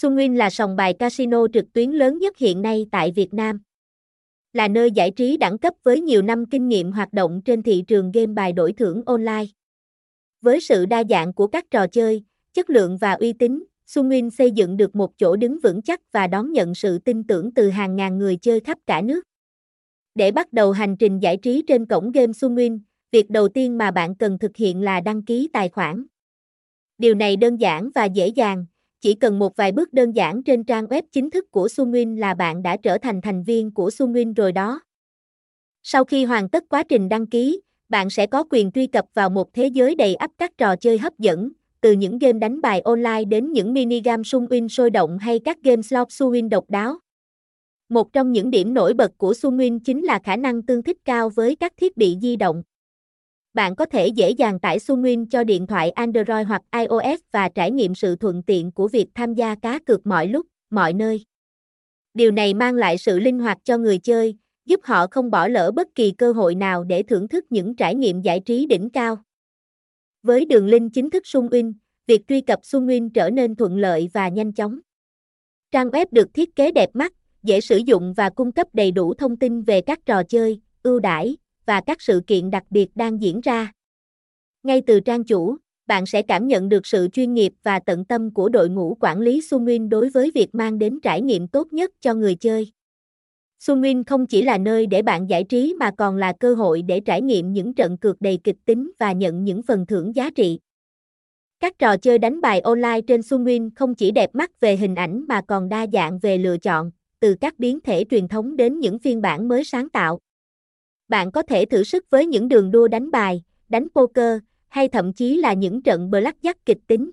Sunwin là sòng bài casino trực tuyến lớn nhất hiện nay tại Việt Nam. Là nơi giải trí đẳng cấp với nhiều năm kinh nghiệm hoạt động trên thị trường game bài đổi thưởng online. Với sự đa dạng của các trò chơi, chất lượng và uy tín, Sunwin xây dựng được một chỗ đứng vững chắc và đón nhận sự tin tưởng từ hàng ngàn người chơi khắp cả nước. Để bắt đầu hành trình giải trí trên cổng game Sunwin, việc đầu tiên mà bạn cần thực hiện là đăng ký tài khoản. Điều này đơn giản và dễ dàng, chỉ cần một vài bước đơn giản trên trang web chính thức của Sunwin là bạn đã trở thành thành viên của Sunwin rồi đó. Sau khi hoàn tất quá trình đăng ký, bạn sẽ có quyền truy cập vào một thế giới đầy ắp các trò chơi hấp dẫn, từ những game đánh bài online đến những mini game Sunwin sôi động hay các game slot Sunwin độc đáo. Một trong những điểm nổi bật của Sunwin chính là khả năng tương thích cao với các thiết bị di động bạn có thể dễ dàng tải Sunwin cho điện thoại Android hoặc iOS và trải nghiệm sự thuận tiện của việc tham gia cá cược mọi lúc, mọi nơi. Điều này mang lại sự linh hoạt cho người chơi, giúp họ không bỏ lỡ bất kỳ cơ hội nào để thưởng thức những trải nghiệm giải trí đỉnh cao. Với đường link chính thức Sunwin, việc truy cập Sunwin trở nên thuận lợi và nhanh chóng. Trang web được thiết kế đẹp mắt, dễ sử dụng và cung cấp đầy đủ thông tin về các trò chơi, ưu đãi, và các sự kiện đặc biệt đang diễn ra. Ngay từ trang chủ, bạn sẽ cảm nhận được sự chuyên nghiệp và tận tâm của đội ngũ quản lý Sunwin đối với việc mang đến trải nghiệm tốt nhất cho người chơi. Sunwin không chỉ là nơi để bạn giải trí mà còn là cơ hội để trải nghiệm những trận cược đầy kịch tính và nhận những phần thưởng giá trị. Các trò chơi đánh bài online trên Sunwin không chỉ đẹp mắt về hình ảnh mà còn đa dạng về lựa chọn, từ các biến thể truyền thống đến những phiên bản mới sáng tạo bạn có thể thử sức với những đường đua đánh bài, đánh poker, hay thậm chí là những trận blackjack kịch tính.